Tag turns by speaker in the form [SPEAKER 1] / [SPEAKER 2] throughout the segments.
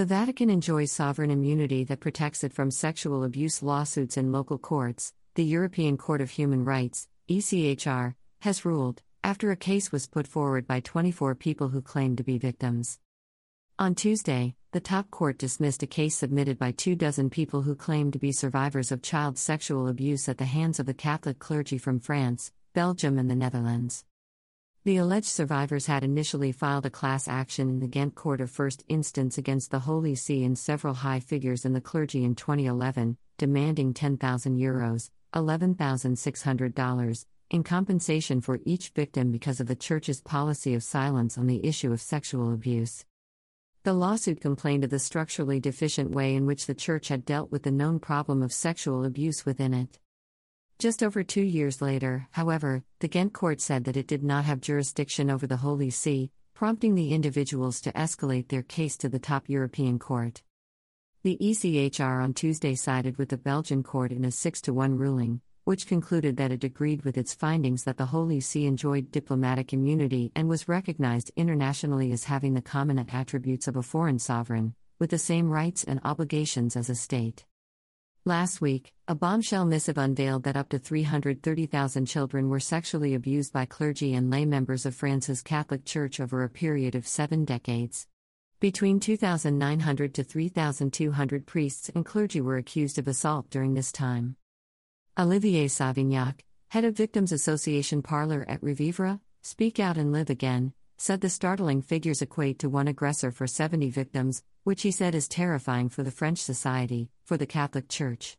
[SPEAKER 1] The Vatican enjoys sovereign immunity that protects it from sexual abuse lawsuits in local courts, the European Court of Human Rights, ECHR, has ruled, after a case was put forward by 24 people who claimed to be victims. On Tuesday, the top court dismissed a case submitted by two dozen people who claimed to be survivors of child sexual abuse at the hands of the Catholic clergy from France, Belgium, and the Netherlands. The alleged survivors had initially filed a class action in the Ghent Court of First Instance against the Holy See and several high figures in the clergy in 2011, demanding 10,000 euros, $11,600, in compensation for each victim because of the Church's policy of silence on the issue of sexual abuse. The lawsuit complained of the structurally deficient way in which the Church had dealt with the known problem of sexual abuse within it. Just over two years later, however, the Ghent court said that it did not have jurisdiction over the Holy See, prompting the individuals to escalate their case to the top European court. The ECHR on Tuesday sided with the Belgian court in a 6 to 1 ruling, which concluded that it agreed with its findings that the Holy See enjoyed diplomatic immunity and was recognized internationally as having the common attributes of a foreign sovereign, with the same rights and obligations as a state. Last week, a bombshell missive unveiled that up to 330,000 children were sexually abused by clergy and lay members of France's Catholic Church over a period of seven decades. Between 2,900 to 3,200 priests and clergy were accused of assault during this time. Olivier Savignac, head of Victims Association Parler et Revivre, Speak Out and Live Again, said the startling figures equate to one aggressor for 70 victims, which he said is terrifying for the French society, for the Catholic Church.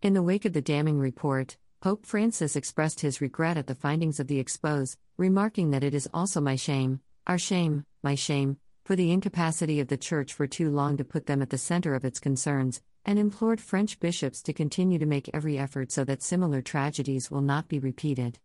[SPEAKER 1] In the wake of the damning report, Pope Francis expressed his regret at the findings of the expose, remarking that it is also my shame, our shame, my shame, for the incapacity of the Church for too long to put them at the center of its concerns, and implored French bishops to continue to make every effort so that similar tragedies will not be repeated.